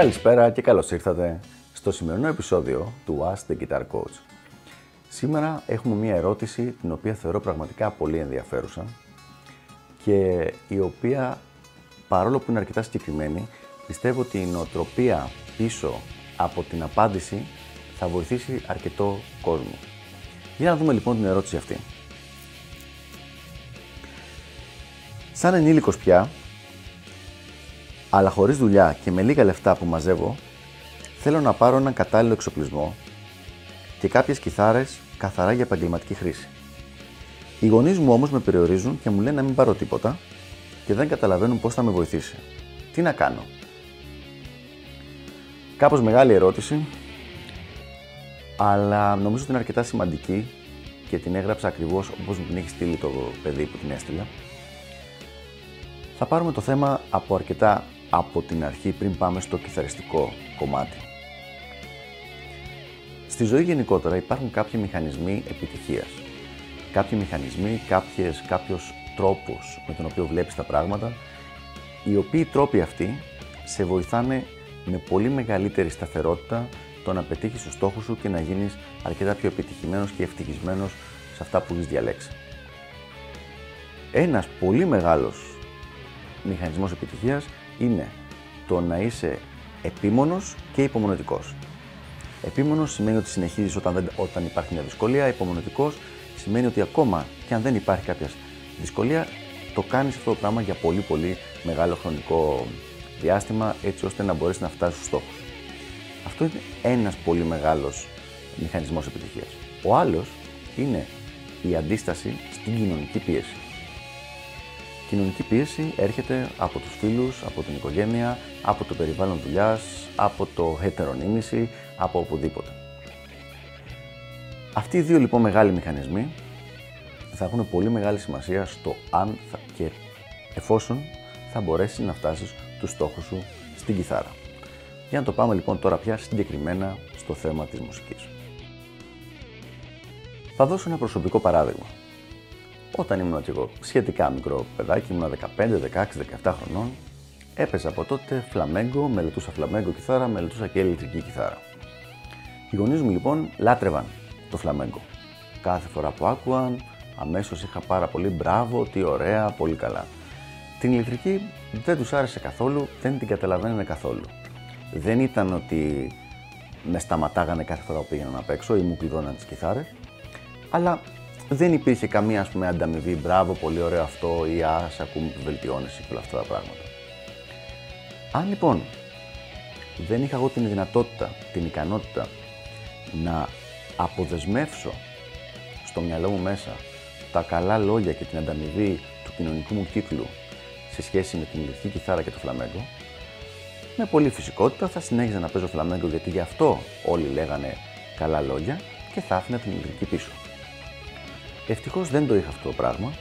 Καλησπέρα και καλώς ήρθατε στο σημερινό επεισόδιο του Ask the Guitar Coach. Σήμερα έχουμε μία ερώτηση την οποία θεωρώ πραγματικά πολύ ενδιαφέρουσα και η οποία παρόλο που είναι αρκετά συγκεκριμένη πιστεύω ότι η νοοτροπία πίσω από την απάντηση θα βοηθήσει αρκετό κόσμο. Για να δούμε λοιπόν την ερώτηση αυτή. Σαν ενήλικος πια, αλλά χωρίς δουλειά και με λίγα λεφτά που μαζεύω, θέλω να πάρω έναν κατάλληλο εξοπλισμό και κάποιες κιθάρες καθαρά για επαγγελματική χρήση. Οι γονείς μου όμως με περιορίζουν και μου λένε να μην πάρω τίποτα και δεν καταλαβαίνουν πώς θα με βοηθήσει. Τι να κάνω; Κάπως μεγάλη ερώτηση, αλλά νομίζω ότι είναι αρκετά σημαντική και την έγραψα ακριβώς όπως μου την έχει στείλει το παιδί που την έστειλα. Θα πάρουμε το θέμα από αρκετά από την αρχή πριν πάμε στο κιθαριστικό κομμάτι. Στη ζωή γενικότερα υπάρχουν κάποιοι μηχανισμοί επιτυχίας. Κάποιοι μηχανισμοί, κάποιες, κάποιος τρόπος με τον οποίο βλέπεις τα πράγματα, οι οποίοι τρόποι αυτοί σε βοηθάνε με πολύ μεγαλύτερη σταθερότητα το να πετύχεις το στόχο σου και να γίνεις αρκετά πιο επιτυχημένος και ευτυχισμένος σε αυτά που έχεις διαλέξει. Ένας πολύ μεγάλος μηχανισμός επιτυχίας είναι το να είσαι επίμονος και υπομονετικός. Επίμονος σημαίνει ότι συνεχίζεις όταν, δεν, όταν υπάρχει μια δυσκολία, υπομονετικός σημαίνει ότι ακόμα και αν δεν υπάρχει κάποια δυσκολία, το κάνεις αυτό το πράγμα για πολύ πολύ μεγάλο χρονικό διάστημα έτσι ώστε να μπορέσεις να φτάσεις στους στόχους. Αυτό είναι ένας πολύ μεγάλος μηχανισμός επιτυχίας. Ο άλλος είναι η αντίσταση στην κοινωνική πίεση. Η κοινωνική πίεση έρχεται από τους φίλους, από την οικογένεια, από το περιβάλλον δουλειάς, από το heteronymity, από οπουδήποτε. Αυτοί οι δύο λοιπόν μεγάλοι μηχανισμοί θα έχουν πολύ μεγάλη σημασία στο αν θα, και εφόσον θα μπορέσει να φτάσεις τους στόχους σου στην κιθάρα. Για να το πάμε λοιπόν τώρα πια συγκεκριμένα στο θέμα της μουσικής. Θα δώσω ένα προσωπικό παράδειγμα. Όταν ήμουν και εγώ σχετικά μικρό παιδάκι, ήμουν 15, 16, 17 χρονών, έπαιζα από τότε φλαμέγκο, μελετούσα φλαμέγκο κιθάρα, μελετούσα και ηλεκτρική κιθάρα. Οι γονείς μου λοιπόν λάτρευαν το φλαμέγκο. Κάθε φορά που άκουαν, αμέσως είχα πάρα πολύ μπράβο, τι ωραία, πολύ καλά. Την ηλεκτρική δεν τους άρεσε καθόλου, δεν την καταλαβαίνανε καθόλου. Δεν ήταν ότι με σταματάγανε κάθε φορά που πήγαινα να παίξω ή μου κλειδώναν τις κιθάρες, αλλά δεν υπήρχε καμία ας πούμε, ανταμοιβή, μπράβο, πολύ ωραίο αυτό ή α, σε ακούμε που βελτιώνεσαι και όλα αυτά τα πράγματα. Αν λοιπόν δεν είχα εγώ την δυνατότητα, την ικανότητα να αποδεσμεύσω στο μυαλό μου μέσα τα καλά λόγια και την ανταμοιβή του κοινωνικού μου κύκλου σε σχέση με την ηλεκτρική κιθάρα και το φλαμέγκο, με πολύ φυσικότητα θα συνέχιζα να παίζω φλαμέγκο γιατί γι' αυτό όλοι λέγανε καλά λόγια και θα άφηνα την ηλεκτρική πίσω. Ευτυχώς δεν το είχα αυτό το πράγμα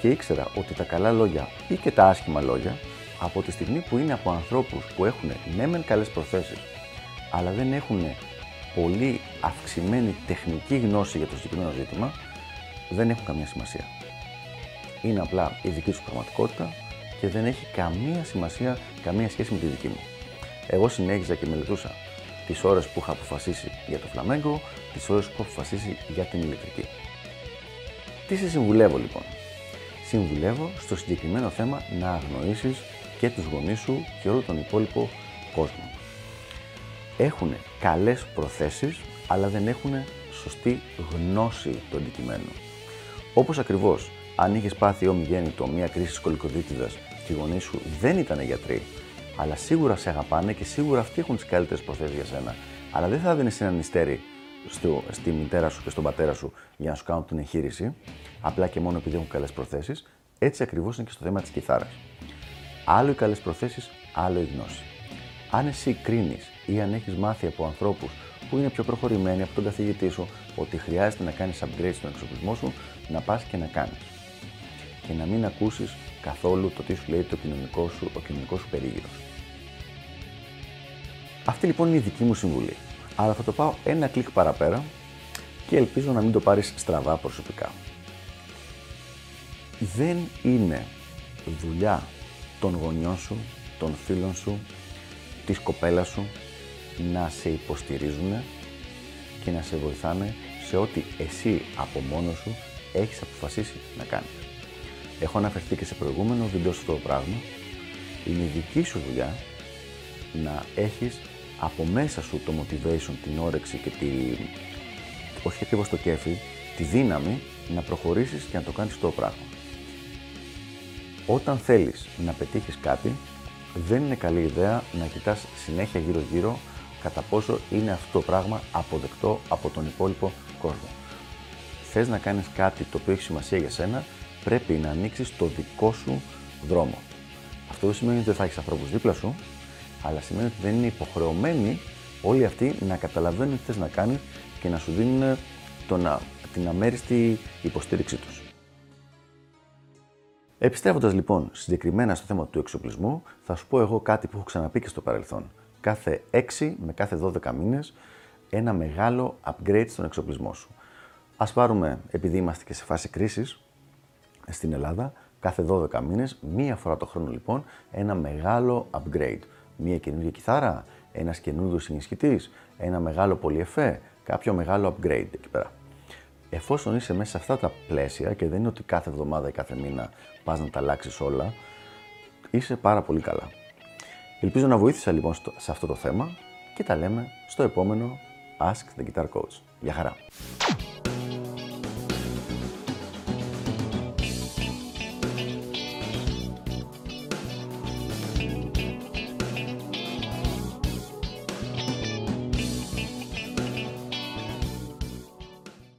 και ήξερα ότι τα καλά λόγια ή και τα άσχημα λόγια από τη στιγμή που είναι από ανθρώπους που έχουν ναι μεν καλές προθέσεις αλλά δεν έχουν πολύ αυξημένη τεχνική γνώση για το συγκεκριμένο ζήτημα δεν έχουν καμία σημασία. Είναι απλά η δική τους πραγματικότητα και δεν έχει καμία σημασία, καμία σχέση με τη δική μου. Εγώ συνέχιζα και μελετούσα τις ώρες που είχα αποφασίσει για το φλαμέγκο, τις ώρες που έχω αποφασίσει για την ηλεκτρική. Τι σε συμβουλεύω λοιπόν; Συμβουλεύω στο συγκεκριμένο θέμα να αγνοήσεις και τους γονείς σου και όλο τον υπόλοιπο κόσμο. Έχουν καλές προθέσεις, αλλά δεν έχουν σωστή γνώση του αντικειμένου. Όπως ακριβώς, αν είχες πάθει ομιγέννητο μια κρίση σκολικοδίτιδας και οι γονείς σου δεν ήταν γιατροί, αλλά σίγουρα σε αγαπάνε και σίγουρα αυτοί έχουν τις καλύτερες προθέσεις για σένα, αλλά δεν θα δίνεις έναν ιστέρι στο, στη μητέρα σου και στον πατέρα σου για να σου κάνουν την εγχείρηση, απλά και μόνο επειδή έχουν καλές προθέσεις, έτσι ακριβώς είναι και στο θέμα της κιθάρας. Άλλο οι καλές προθέσεις, άλλο η γνώση. Αν εσύ κρίνεις ή αν έχεις μάθει από ανθρώπους που είναι πιο προχωρημένοι από τον καθηγητή σου ότι χρειάζεται να κάνεις upgrade στον εξοπλισμό σου, να πας και να κάνεις. Και να μην ακούσεις καθόλου το τι σου λέει το κοινωνικό σου, ο κοινωνικός σου περίγυρος. Αυτή λοιπόν είναι η δική μου συμβουλή. Αλλά θα το πάω ένα κλικ παραπέρα και ελπίζω να μην το πάρεις στραβά προσωπικά. Δεν είναι δουλειά των γονιών σου, των φίλων σου, της κοπέλας σου να σε υποστηρίζουν και να σε βοηθάνε σε ό,τι εσύ από μόνος σου έχεις αποφασίσει να κάνεις. Έχω αναφερθεί και σε προηγούμενο βίντεο στο πράγμα. Είναι η δική σου δουλειά να έχεις από μέσα σου το motivation, την όρεξη και τη, όχι ακριβώς το κέφι, τη δύναμη να προχωρήσεις και να το κάνεις το πράγμα. Όταν θέλεις να πετύχεις κάτι, δεν είναι καλή ιδέα να κοιτάς συνέχεια γύρω-γύρω κατά πόσο είναι αυτό το πράγμα αποδεκτό από τον υπόλοιπο κόσμο. Θες να κάνεις κάτι το οποίο έχει σημασία για σένα, πρέπει να ανοίξεις το δικό σου δρόμο. Αυτό δεν σημαίνει ότι δεν θα έχεις ανθρώπους δίπλα σου, αλλά σημαίνει ότι δεν είναι υποχρεωμένοι όλοι αυτοί να καταλαβαίνουν τι θες να κάνεις και να σου δίνουν τον, την αμέριστη υποστήριξή τους. Επιστρέφοντας λοιπόν συγκεκριμένα στο θέμα του εξοπλισμού, θα σου πω εγώ κάτι που έχω ξαναπεί και στο παρελθόν. Κάθε 6 με κάθε 12 μήνες ένα μεγάλο upgrade στον εξοπλισμό σου. Α πάρουμε, επειδή είμαστε και σε φάση κρίσης στην Ελλάδα, κάθε 12 μήνες, μία φορά το χρόνο λοιπόν, ένα μεγάλο upgrade. Μία καινούργια κιθάρα, ένας καινούριο ενισχυτή, ένα μεγάλο πολυεφέ, κάποιο μεγάλο upgrade εκεί πέρα. Εφόσον είσαι μέσα σε αυτά τα πλαίσια και δεν είναι ότι κάθε εβδομάδα ή κάθε μήνα πας να τα αλλάξεις όλα, είσαι πάρα πολύ καλά. Ελπίζω να βοήθησα λοιπόν σε αυτό το θέμα και τα λέμε στο επόμενο Ask the Guitar Coach. Γεια χαρά!